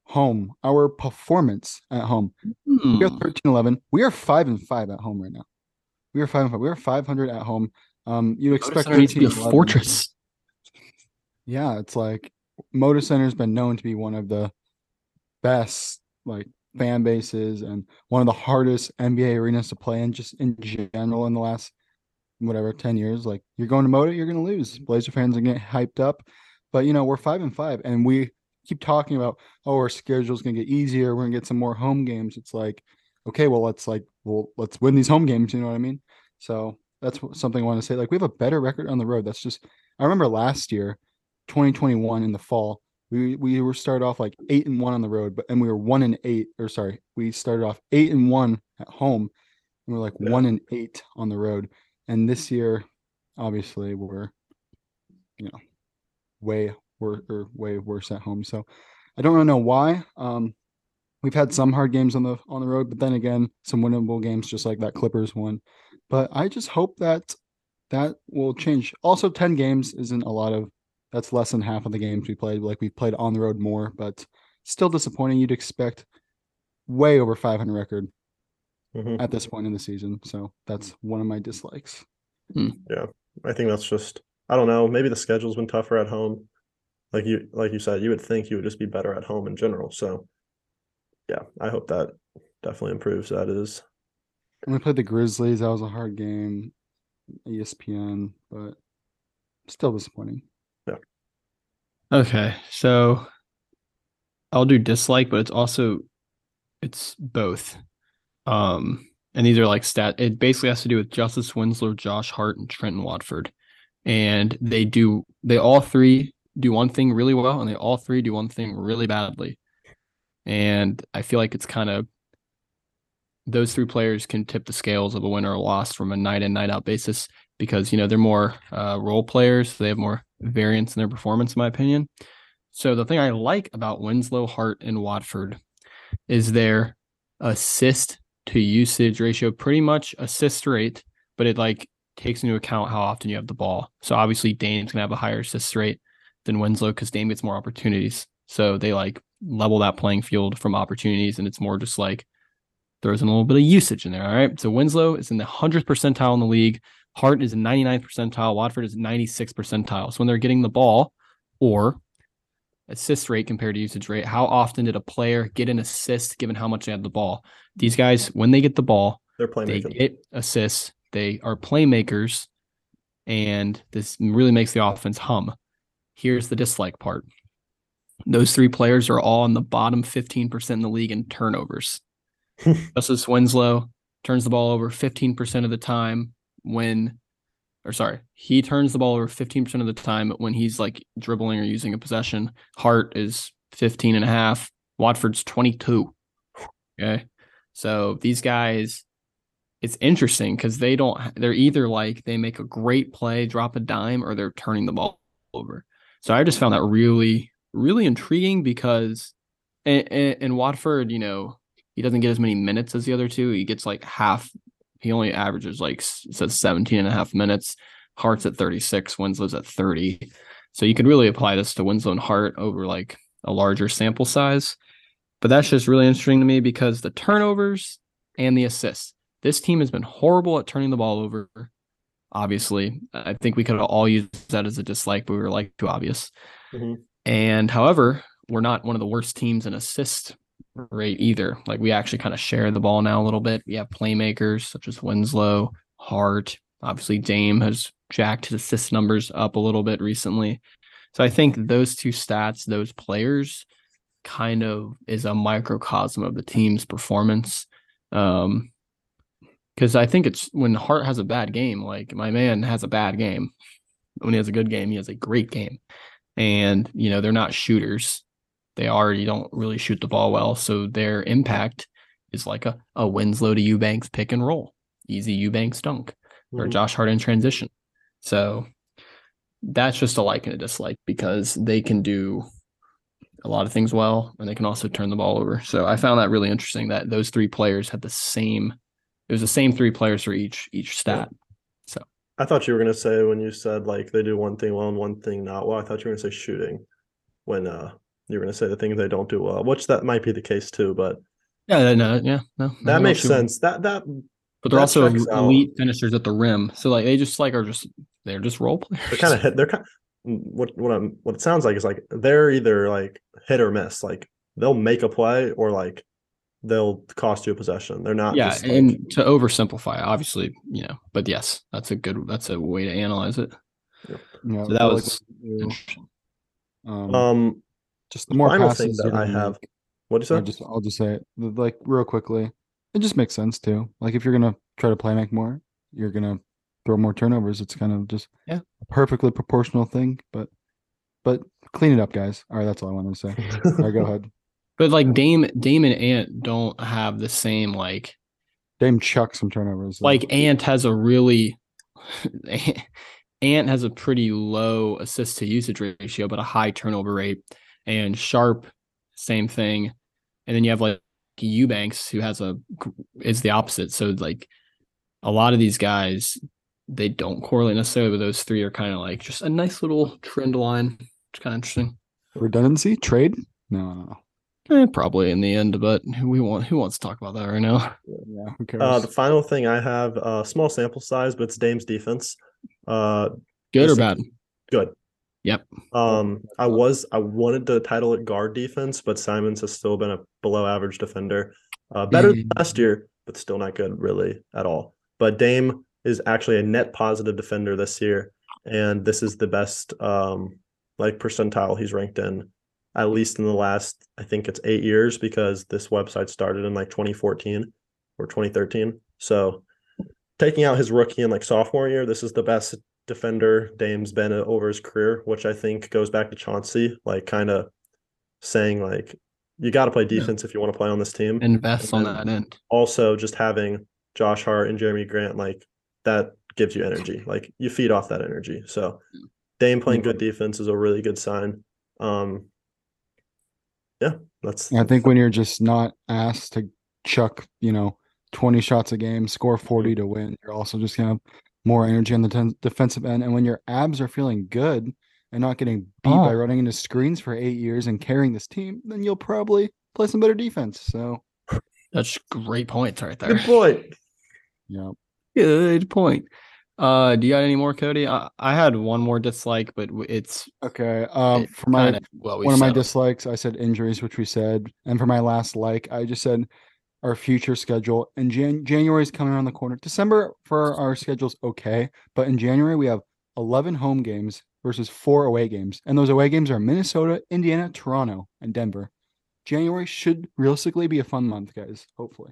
home. Our performance at home. We are Hmm. 13 11. We are five and five at home right now. We are five and five. We are 500 at home. Um, you'd expect to be a 11. fortress. Yeah, it's like Moda Center has been known to be one of the best like fan bases and one of the hardest NBA arenas to play in just in general in the last whatever 10 years. Like you're going to Moda, you're gonna lose. Blazer fans are getting hyped up. But you know, we're five and five and we keep talking about oh our schedule's gonna get easier, we're gonna get some more home games. It's like, okay, well let's like well let's win these home games, you know what I mean? So that's something I want to say. Like we have a better record on the road. That's just I remember last year 2021 in the fall we we were started off like eight and one on the road but and we were one and eight or sorry we started off eight and one at home and we're like Yeah. one and eight on the road. And this year obviously we're you know way wor- or way worse at home. So i don't really know why um we've had some hard games on the on the road but then again some winnable games just like that clippers one. But i just hope that that will change. Also 10 games isn't a lot of that's less than half of the games we played. Like we played on the road more, but still disappointing. You'd expect way over 500 record hmm at this point in the season. So that's one of my dislikes. Yeah. I think that's just I don't know. Maybe the schedule's been tougher at home. Like you like you said, you would think you would just be better at home in general. So yeah, I hope that definitely improves. That is And we played the Grizzlies. That was a hard game. ESPN, but still disappointing. Okay, so I'll do dislike, but it's also it's both. Um, and these are like stat. It basically has to do with Justise Winslow, Josh Hart, and Trendon Watford, and they do they all three do one thing really well, and they all three do one thing really badly. And I feel like it's kind of those three players can tip the scales of a win or a loss from a night in night out basis because you know they're more uh, role players. So they have more variance in their performance, in my opinion. So the thing I like about Winslow, Hart, and Watford is their assist to usage ratio, pretty much assist rate, but it like takes into account how often you have the ball. So obviously Dame's gonna have a higher assist rate than Winslow because Dame gets more opportunities. So they like level that playing field from opportunities, and it's more just like throws in a little bit of usage in there. All right. So Winslow is in the hundredth percentile in the league. Hart is in 99th percentile. Watford is 96th percentile. So when they're getting the ball or assist rate compared to usage rate, how often did a player get an assist given how much they had the ball? These guys, when they get the ball, they're they playmaking. get assists. They are playmakers, and this really makes the offense hum. Here's the dislike part. Those three players are all in the bottom 15% in the league in turnovers. (laughs) Justise Winslow turns the ball over 15% of the time when, or sorry, he turns the ball over 15% of the time when he's like dribbling or using a possession. Hart is 15 and a half. Watford's 22. Okay. So these guys, it's interesting because they don't, they're either like they make a great play, drop a dime, or they're turning the ball over. So I just found that really, really intriguing because and, in, in Watford, you know, he doesn't get as many minutes as the other two. He gets like half. He only averages like says 17 and a half minutes. Hart's at 36, Winslow's at 30. So you could really apply this to Winslow and Hart over like a larger sample size. But that's just really interesting to me because the turnovers and the assists. This team has been horrible at turning the ball over. Obviously, I think we could all use that as a dislike, but we were like too obvious. Mhm. And however, we're not one of the worst teams in assist rate either. Like we actually kind of share the ball now a little bit. We have playmakers such as Winslow, Hart. Obviously, Dame has jacked his assist numbers up a little bit recently. So I think those two stats, those players, kind of is a microcosm of the team's performance. Um, because I think it's when Hart has a bad game, like my man has a bad game. When he has a good game, he has a great game. And, you know, they're not shooters. They already don't really shoot the ball well. So their impact is like a, a Winslow to Eubanks pick and roll, easy Eubanks dunk, or Mhm. Josh Hart in transition. So that's just a like and a dislike because they can do a lot of things well and they can also turn the ball over. So I found that really interesting that those three players had the same it was the same three players for each each stat. So I thought you were gonna say when you said like they do one thing well and one thing not well. I thought you were gonna say shooting when uh you were gonna say the things they don't do well, which that might be the case too. But Yeah, no, yeah, no. that makes shooting. sense. That that But they're that also checks out. elite finishers at the rim. So like they just like are just they're just role players. they're kind of hit. They're kind. What what I'm what it sounds like is like they're either like hit or miss. Like they'll make a play or like they'll cost you a possession. They're not. yeah, just, like- and to oversimplify, obviously, you know, but yes, that's a good that's a way to analyze it. You know, So that I like was what you do. interesting. um, um. Just the more final passes thing that you're I gonna have. make, What do you I'll say? just I'll just say it like real quickly. It just makes sense too. Like if you're gonna try to play make more, you're gonna throw more turnovers. It's kind of just Yeah. a perfectly proportional thing. But but clean it up, guys. All right, that's all I wanted to say. All right, go ahead. (laughs) But like Dame Dame and Ant don't have the same like Dame chuck some turnovers. though. like Ant has a really (laughs) Ant has a pretty low assist to usage ratio, but a high turnover rate. And Sharpe, same thing. And then you have like Eubanks, who has a is the opposite. So like a lot of these guys, they don't correlate necessarily, but those three are kind of like just a nice little trend line. It's kind of interesting. redundancy trade. No, no, no. Eh, probably in the end, but who we want who wants to talk about that right now? Yeah, who cares? Uh, the final thing I have, uh, small sample size, but it's Dame's defense. Uh, Good or bad? good. Yep. Um, I was I wanted to title it guard defense, but Simons has still been a below average defender. Uh, better than Mm. last year, but still not good really at all. But Dame is actually a net positive defender this year, and this is the best um like percentile he's ranked in, at least in the last I think it's eight years because this website started in like 2014 or 2013. So taking out his rookie and like sophomore year, this is the best defender Dame's been over his career, which I think goes back to Chauncey, like kind of saying like you got to play Yeah. defense if you want to play on this team. Invest on that end. also, just having Josh Hart and Jerami Grant like that gives you energy. Like you feed off that energy. So Dame playing good defense is a really good sign. Um, yeah, that's I think when you're just not asked to chuck, you know, 20 shots a game, score Mm-hmm. 40 to win, you're also just gonna have more energy on the ten- defensive end. And when your abs are feeling good and not getting beat by Oh. running into screens for eight years and carrying this team, then you'll probably play some better defense. So, That's great points right there. good point. yeah. Good point. Uh, do you got any more, Cody? I, I had one more dislike, but it's Okay. Um, it for my kinda- well, we one of my settled. dislikes, I said injuries, which we said, and for my last like, I just said our future schedule. And Jan- January is coming around the corner. December for our schedule's okay, but in January we have 11 home games versus four away games, and those away games are Minnesota, Indiana, Toronto, and Denver. January should realistically be a fun month, guys. Hopefully,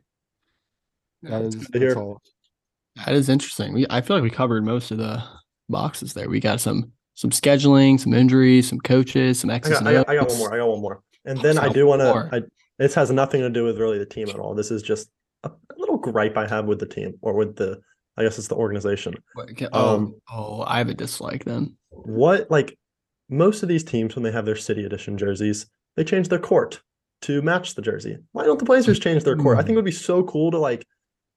that is that's all. That is interesting. We I feel like we covered most of the boxes there. We got some some scheduling, some injuries, some coaches, some I X's got, and I got, I got one more. I got one more. And then I do want to. This has nothing to do with really the team at all. This is just a little gripe I have with the team or with the. I guess it's the organization. Oh, Um, oh, I have a dislike then. What like most of these teams when they have their city edition jerseys, they change their court to match the jersey. Why don't the Blazers change their court? I think it would be so cool to like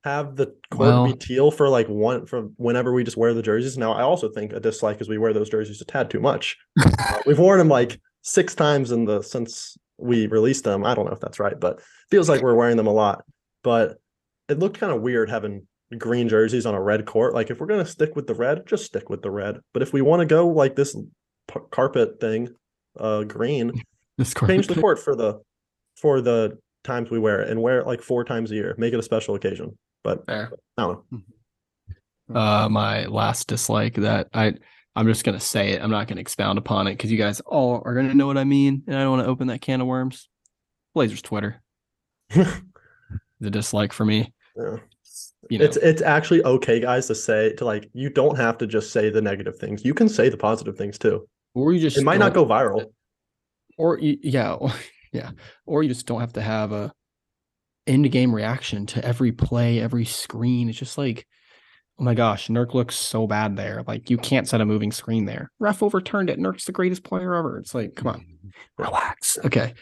have the court Well- be teal for like one from whenever we just wear the jerseys. Now I also think a dislike is we wear those jerseys a tad too much. (laughs) Uh, we've worn them like six times in the since we released them. I don't know if that's right, but feels like we're wearing them a lot. But it looked kind of weird having green jerseys on a red court. Like if we're gonna stick with the red, just stick with the red. But if we want to go like this p- carpet thing, uh, green, (laughs) This change the court for the for the times we wear it and wear it like four times a year. Make it a special occasion. But Fair. I don't know. uh my last dislike that I I'm just gonna say it. I'm not gonna expound upon it because you guys all are gonna know what I mean, and I don't want to open that can of worms. Blazers Twitter, (laughs) the dislike for me. Yeah. You know, It's it's actually okay, guys, to say to like you don't have to just say the negative things. You can say the positive things too. or you just It might not go viral. (laughs) or you, yeah, or, yeah, or you just don't have to have a end game reaction to every play, every screen. It's just like, oh my gosh, Nurk looks so bad there. Like you can't set a moving screen there. Ref overturned it. Nurk's the greatest player ever. It's like, come on, mm-hmm. relax. Okay.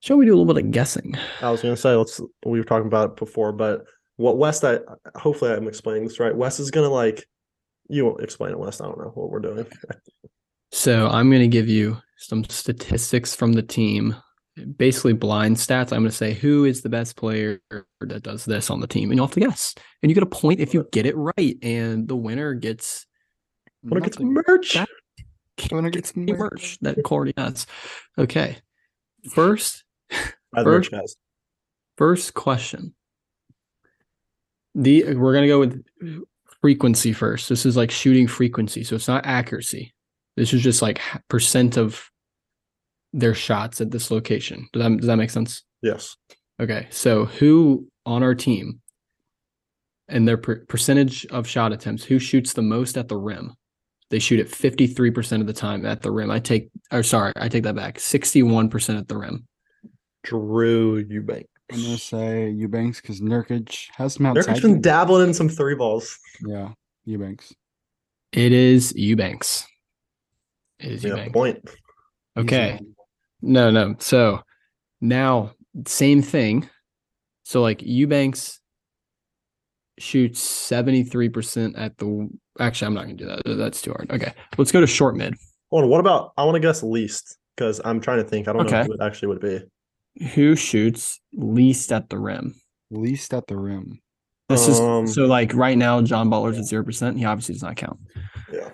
Shall we do a little bit of guessing? I was gonna say let's we were talking about it before, but what Wes I hopefully I'm explaining this right. Wes is gonna like you won't explain it, Wes. I don't know what we're doing. (laughs) So I'm going to give you some statistics from the team, basically blind stats. I'm going to say who is the best player that does this on the team, and you'll have to guess. And you get a point if you get it right, and the winner gets When it gets Nothing. merch. That- Winner gets gets merch. merch that Cordy has. Okay, first By the merch first- guys. first question. The we're gonna go with frequency first. This is like shooting frequency, so it's not accuracy. This is just like percent of their shots at this location. Does that does that make sense? Yes. Okay, so who on our team and their per- percentage of shot attempts, who shoots the most at the rim? They shoot it 53% of the time at the rim. I take or sorry, I take that back. 61% at the rim. Drew Eubank. I'm gonna say Eubanks because Nurkic has some outside. Nurkic's been game. dabbling in some three balls. Yeah, Eubanks. It is Eubanks. It is Yeah, Eubanks. point. Okay. One. No, no. So now same thing. So like Eubanks shoots 73% at the actually I'm not gonna do that. That's too hard. Okay. Let's go to short mid. Hold on. What about I want to guess least because I'm trying to think. I don't know Okay. who it actually would be. Who shoots least at the rim? Least at the rim. This Um, is so like right now, John Butler's at zero percent. He obviously does not count. Yeah.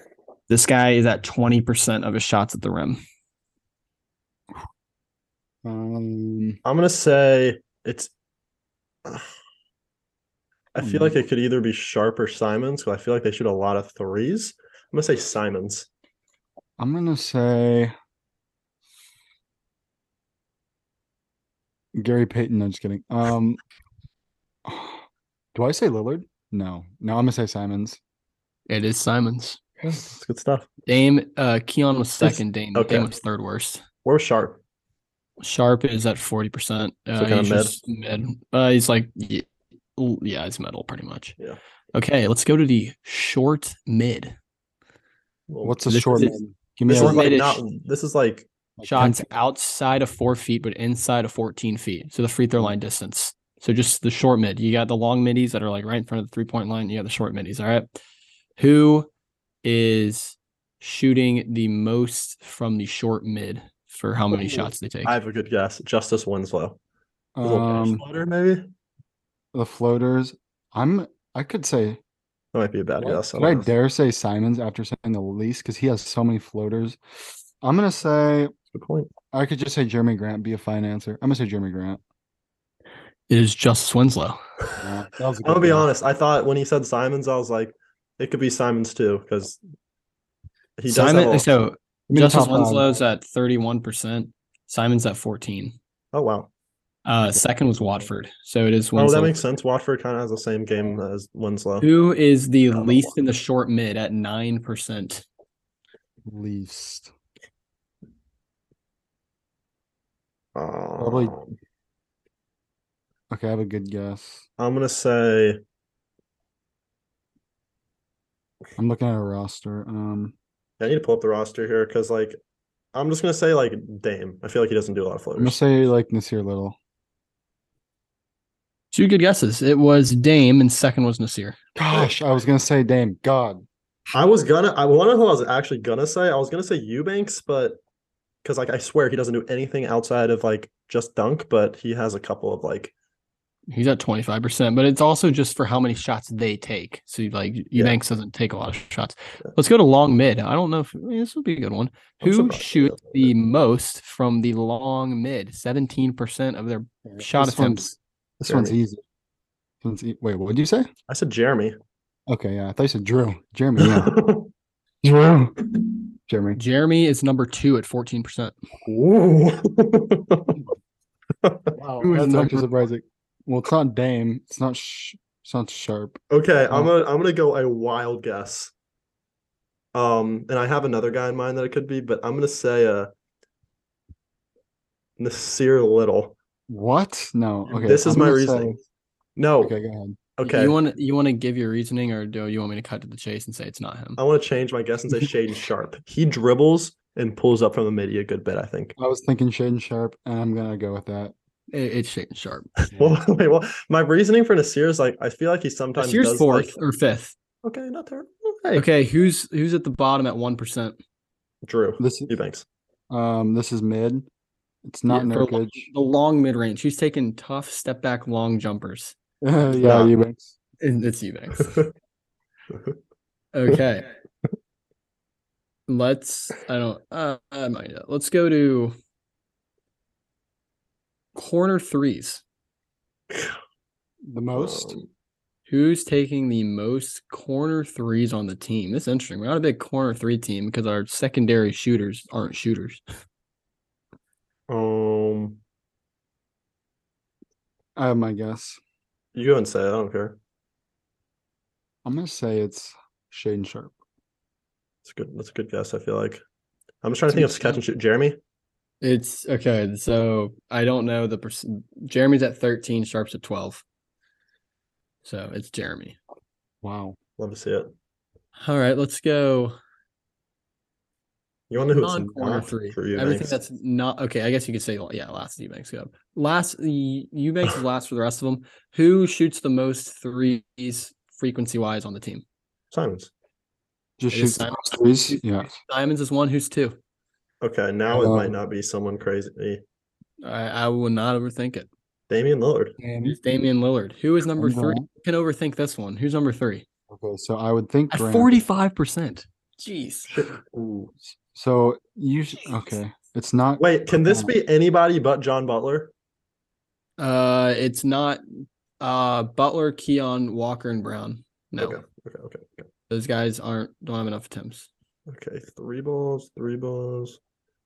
This guy is at 20% of his shots at the rim. Um, I'm gonna say it's. I feel Hmm. like it could either be Sharpe or Simons because I feel like they shoot a lot of threes. I'm gonna say Simons. I'm gonna say Gary Payton. I'm just kidding. Um, (sighs) do I say Lillard? No, no. I'm gonna say Simons. It is Simons. It's good stuff. Dame uh Keon was second. Dame okay. Dame was third worst. Where was Sharpe? Sharpe is at forty percent. Uh, kinda he's mid? mid. Uh, he's like yeah, yeah, it's metal pretty much. Yeah. Okay, let's go to the short mid. Well, What's a this short? is- man? Give me This a is like mid-ish. not. This is like like 10 Shots feet. outside of four feet, but inside of fourteen feet. So the free throw line distance. So just the short mid. You got the long middies that are like right in front of the three point line. You got the short middies. All right. Who is shooting the most from the short mid for how many shots they take? I have a good guess. Justise Winslow. A little cash Um, floater, maybe. the floaters. I'm. I could say. That might be a bad Would I- guess. I I dare say Simons after saying the least because he has so many floaters. I'm gonna say Good point. I could just say Jerami Grant. Be a fine answer. I'm gonna say Jerami Grant. It is Justise Winslow. Yeah, that was a (laughs) I'm gonna be guess. honest. I thought when he said Simons, I was like, it could be Simons too because he does have Simon, a- so Give me the Justise top five. Winslow's at 31%. Simon's at 14. Oh wow. Uh, second was Watford. So it is Oh, Winslow. that makes sense. Watford kind of has the same game as Winslow. Who is the don't know least in the short mid at 9%? Least. Probably- Um, Okay, I have a good guess. I'm gonna say I'm looking at a roster. Um, I need to pull up the roster here because like I'm just gonna say like Dame. I feel like he doesn't do a lot of I'm gonna floaters. say like Nassir Little. Two good guesses. It was Dame and second was Nassir. Gosh, I was gonna say Dame. God, I was gonna. I wonder who I was actually gonna say. I was gonna say Eubanks, but because like I swear he doesn't do anything outside of like just dunk, but he has a couple of like He's at 25%, but it's also just for how many shots they take. So like Eubanks doesn't take a lot of shots. Let's go to long mid. I don't know if eh, this would be a good one. I'm Who surprised shoots doesn't. the most from the long mid? 17% of their shot This attempts. one's- this one's Jerami. easy. This one's e- Wait, what did you say? I said Jerami. Okay, yeah. I thought you said Drew. Jerami, yeah. (laughs) Drew. Jerami. Jerami is number two at 14%. Ooh. Wow, (laughs) Who is that's number- actually surprising. Well, it's not Dame. It's not. Sh- it's not Sharpe. okay, I'm gonna I'm gonna go a wild guess. Um, and I have another guy in mind that it could be, but I'm gonna say uh Nassir Little. What? No. Okay. this is I'm my reasoning. say- No, okay, go ahead. okay. You want to you want to give your reasoning, or do you want me to cut to the chase and say it's not him? I want to change my guess and say Shaedon (laughs) Sharpe. He dribbles and pulls up from the midi a good bit, I think. I was thinking Shaedon Sharpe, and I'm gonna go with that. It- it's Shaedon Sharpe. (laughs) Well, (laughs) wait, well, my reasoning for Nassir is like I feel like he sometimes Here's does fourth like- or fifth. okay, not terrible. Hey, Okay, who's who's at the bottom at one percent? Drew This is Eubanks. um. This is mid. It's not Yeah, for Nurkic. The long mid range. Who's taking tough step back long jumpers? (laughs) yeah, not. Eubanks. And it's Eubanks. Okay. Let's I don't uh I might let's go to corner threes. The most. Um, Who's taking the most corner threes on the team? This is interesting. We're not a big corner three team because our secondary shooters aren't shooters. um, I have my guess. you go and say it. I don't care. I'm gonna say it's Shane Sharpe. It's good. That's a good guess. I feel like I'm just trying to think of catch and shoot. Jerami. It's okay. So I don't know the percent. Jerami's at 13, Sharpe's at 12. So it's Jerami. Wow. Love to see it. All right, let's go You want to know who it's non corner three. for Everything that's not okay. I guess you could say yeah. Last Eubanks go. Last the Eubanks is last for the rest of them. Who shoots the most threes frequency wise on the team? Simons. Just It is shoot the most threes. Yeah. Simons is one. Who's two? Okay, now it might Um, not be someone crazy. I, I will not overthink it. Damian Lillard. It's Damian Lillard. Who is number three? going- You can overthink this one. Who's number three? Okay, so I would think At Grant. forty five percent. Jeez. Ooh. So you sh- okay? It's not. Wait, can this be anybody but John Butler? Uh, it's not. Uh, Butler, Keon, Walker, and Brown. No, Okay, okay, okay, okay. those guys aren't. Don't have enough attempts. Okay, three balls, three balls.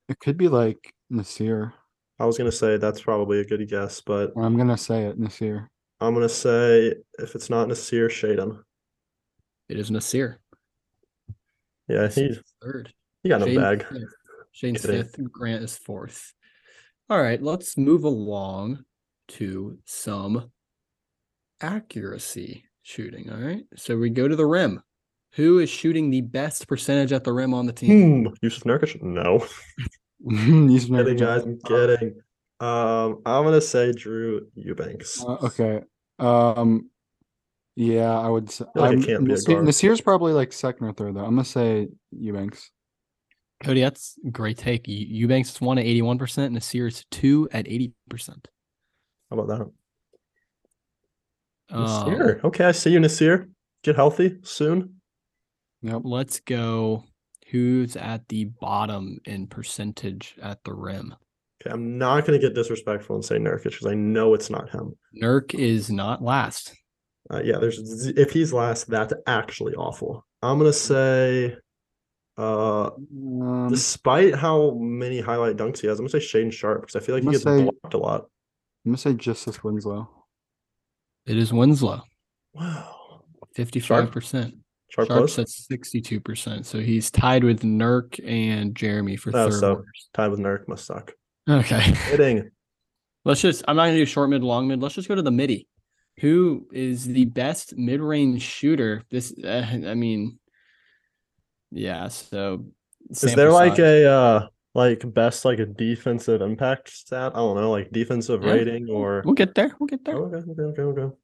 It could be like Nassir. I was gonna say that's probably a good guess, but I'm gonna say it, Nassir. I'm gonna say if it's not Nassir Shaedon. It is Nassir. Yeah, he's third. he got no Shaedon's bag. fifth. Shane's Kidding. fifth. Grant is fourth. All right, let's move along to some accuracy shooting. All right, so we go to the rim. Who is shooting the best percentage at the rim on the team? Hmm. Jusuf Nurkic? No. (laughs) He's kidding, guys. I'm kidding. Um, I'm gonna say Drew Eubanks. Uh, okay. Um. Yeah, I would say. feel like it I'm- can't be a Nassir- guard. Nassir's probably like second or third though. I'm gonna say Eubanks. Cody, that's great take. Eu- Eubanks is one at eighty-one percent. Nassir is two at eighty percent. How about that? Um, Nassir. Okay, I see you, Nassir. Get healthy soon. Yep. let's go. Who's at the bottom in percentage at the rim? Okay, I'm not gonna get disrespectful and say Nurkic because I know it's not him. Nurk is not last. Uh, yeah, there's if he's last, that's actually awful. I'm gonna say, uh, Um, despite how many highlight dunks he has, I'm gonna say Shane Sharpe because I feel like I'm he gets say- blocked a lot. I'm gonna say Justise Winslow. It is Winslow, Wow, fifty-five percent. Sharpe Sharpe's at sixty-two percent. So he's tied with Nurk and Jerami for Oh, third. so- winners. tied with Nurk must suck. Okay. (laughs) Kidding. Let's just I'm not gonna do short mid, long mid. Let's just go to the midi. Who is the best mid-range shooter? This uh, I mean yeah, so Is there like a uh like best like a defensive impact stat? I don't know, like defensive Yeah. rating or we'll get there. We'll get there. Oh, okay, okay, okay, okay.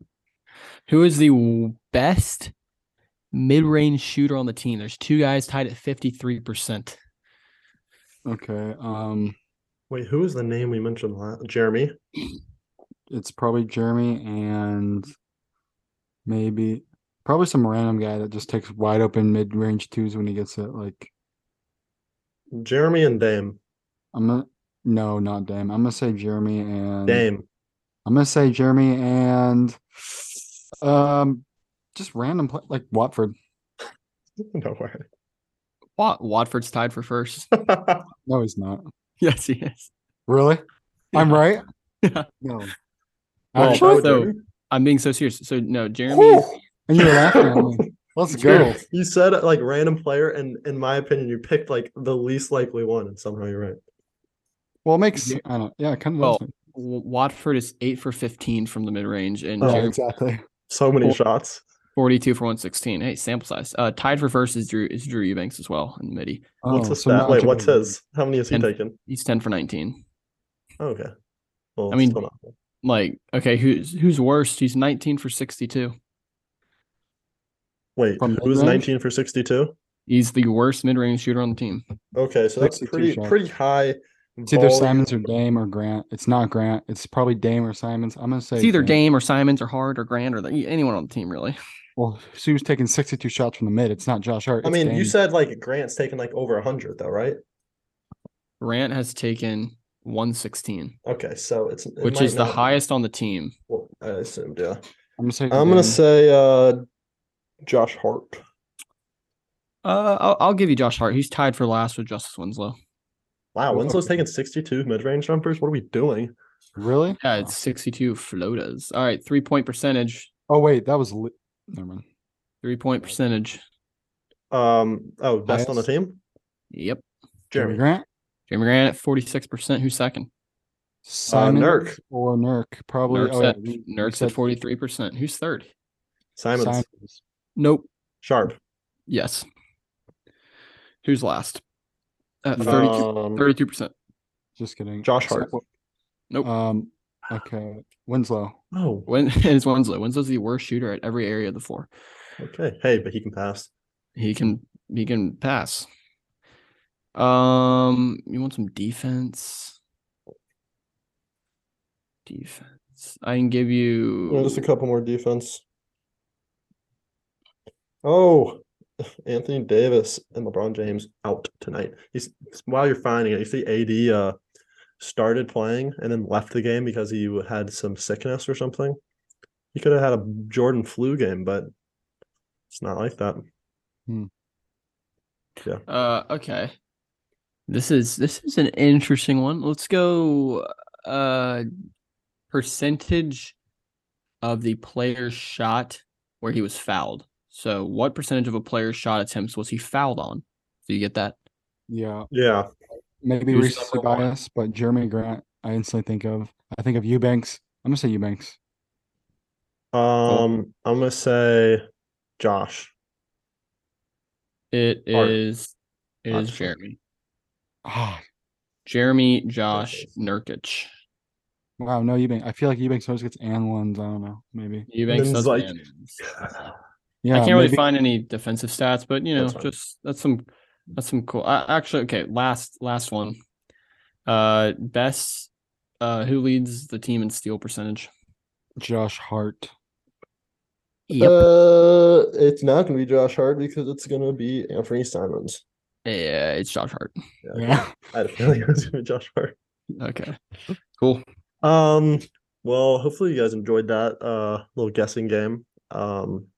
Who is the best mid-range shooter on the team? There's two guys tied at 53%. Okay. Um, Wait, who was the name we mentioned last? Jerami. it's probably Jerami and maybe probably some random guy that just takes wide open mid range twos when he gets it. Like Jerami and Dame. I'm gonna no, not Dame. I'm gonna say Jerami and Dame. I'm gonna say Jerami and um just random play like Watford. (laughs) no way. Wat- Watford's tied for first. (laughs) No, he's not. yes, he is. Really? I'm right. Yeah. No. Well, Actually, so- I'm being so serious. So no, Jerami. Whew. and you were laughing at me. (laughs) Let's go. You said like random player, and in my opinion, you picked like the least likely one, and somehow you're right. Well, it makes I don't. Yeah, it kind of. Well, Watford is eight for 15 from the mid range, and oh, Yeah, Jerami exactly. So many Cool. shots. 42 for 116. Hey, sample size. Uh, tied for first is Drew is Drew Eubanks as well in the midi. What's Oh, the so stat? not Wait, what's his? How many has he And- taken? He's 10 for 19. Oh, okay. Well, I mean- Like, okay, who's who's worst? He's 19 for 62. wait, From who's 19 for 62? He's the worst mid range shooter on the team. Okay, so that's pretty shots. pretty high. It's either volume. Simons or Dame or Grant. It's not Grant. It's probably Dame or Simons. I'm gonna say It's either Grant. Dame or Simons or Hart or Grant or the, anyone on the team really. Well, so he was taking 62 shots from the mid. It's not Josh Hart. I it's mean, you said like Grant's taken like over 100 though, right? Grant has taken 116, Okay, so it's it which might is the highest on the team. Well, I assumed, yeah. I'm gonna say. I'm gonna say uh Josh Hart. Uh, I'll, I'll give you Josh Hart. He's tied for last with Justise Winslow. Wow, Winslow's taking 62 mid-range jumpers. What are we doing? Really? Yeah, it's 62 floaters. All right, three point percentage. Oh wait, that was. Li- Never mind. Three point percentage. Um, oh, best on the Highest? team? Yep. Jerami Jerami. Grant, Jerami Grant at 46%. Who's second? Simon Nurk. or Nurk. Probably. Nurk's oh, yeah, at, we- we Nurk's said 43%. Who's third? Simons. Simons. Nope. Sharpe. Yes. Who's last? At 32, Um, 32%. Just kidding. Josh Hart. Nope. Um. Okay. Winslow. oh, When (laughs) it's Winslow. Winslow's the worst shooter at every area of the floor. okay. Hey, but he can pass. He can he can pass. Um, you want some defense? Defense. I can give you. Well, just a couple more defense. Oh, (laughs) Anthony Davis and LeBron James out tonight. He's while you're finding it, you see AD uh started playing and then left the game because he had some sickness or something. He could have had a Jordan flu game, but it's not like that. Uh, okay. This is this is an interesting one. Let's go. Uh, percentage of the player's shot where he was fouled. So, what percentage of a player's shot attempts was he fouled on? Do you get that? Yeah. Yeah. Maybe Who's recency bias, but Jerami Grant. I instantly think of. I think of Eubanks. I'm gonna say Eubanks. Um, I'm gonna say Josh. It Hart. is. It Hart is. Jerami. Ah, Jerami, Josh, Nurkic. Nurkic. wow. No Eubanks. I feel like Eubanks always gets and ones. I don't know. Maybe. Eubanks does like- (sighs) Yeah. I can't really find any defensive stats, but you know, That's just that's some that's some cool. Uh, actually, okay, last last one. Uh, best. Uh, who leads the team in steal percentage? Josh Hart. Uh, it's not gonna be Josh Hart because it's gonna be Anthony Simons. Yeah, it's Josh Hart. Yeah. (laughs) I had a feeling it was gonna be Josh Hart. Okay, cool. Um, well, hopefully you guys enjoyed that uh little guessing game. Um,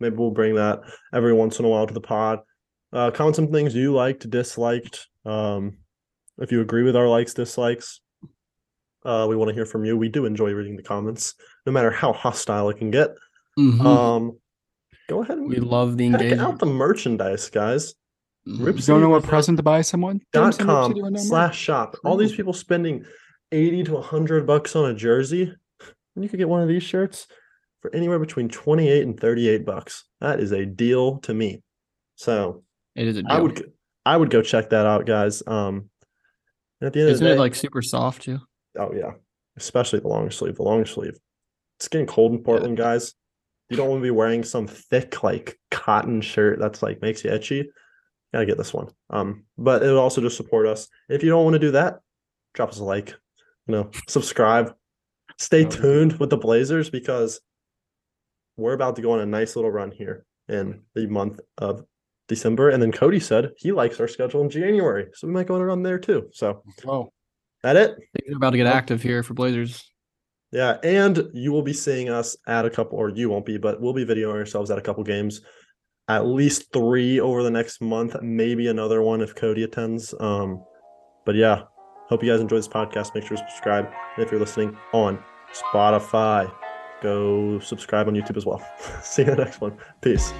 maybe we'll bring that every once in a while to the pod. Uh, comment some things you liked, disliked. Um, if you agree with our likes, dislikes. Uh, we want to hear from you. We do enjoy reading the comments, no matter how hostile it can get. Mhm. Um, go ahead and we love the check engagement. out the merchandise, guys. Mhm. Rip You don't know what present to buy someone? Dot com City Rundown slash merch. shop. All these people spending 80 to 100 bucks on a jersey. And you could get one of these shirts for anywhere between 28 and 38 bucks. That is a deal to me. So It is a deal. I would I would go check that out, guys. Um and at the end Isn't of the it like super soft too? oh yeah, especially the long sleeve. The long sleeve. It's getting cold in Portland, guys. You don't want to be wearing some thick like cotton shirt that's like makes you itchy. Gotta get this one. Um, but it would also just support us. If you don't want to do that, drop us a like, you know, subscribe. Stay tuned with the Blazers because we're about to go on a nice little run here in the month of December. And then Cody said he likes our schedule in January. So we might go on a run there too. So Oh, that it. Things are about to get active here for Blazers. Yeah, and you will be seeing us at a couple, or you won't be, but we'll be videoing ourselves at a couple games, at least three over the next month, maybe another one if Cody attends. Um, but yeah, hope you guys enjoy this podcast. Make sure to subscribe, and if you're listening on Spotify, go subscribe on YouTube as well. (laughs) See you in the next one. Peace.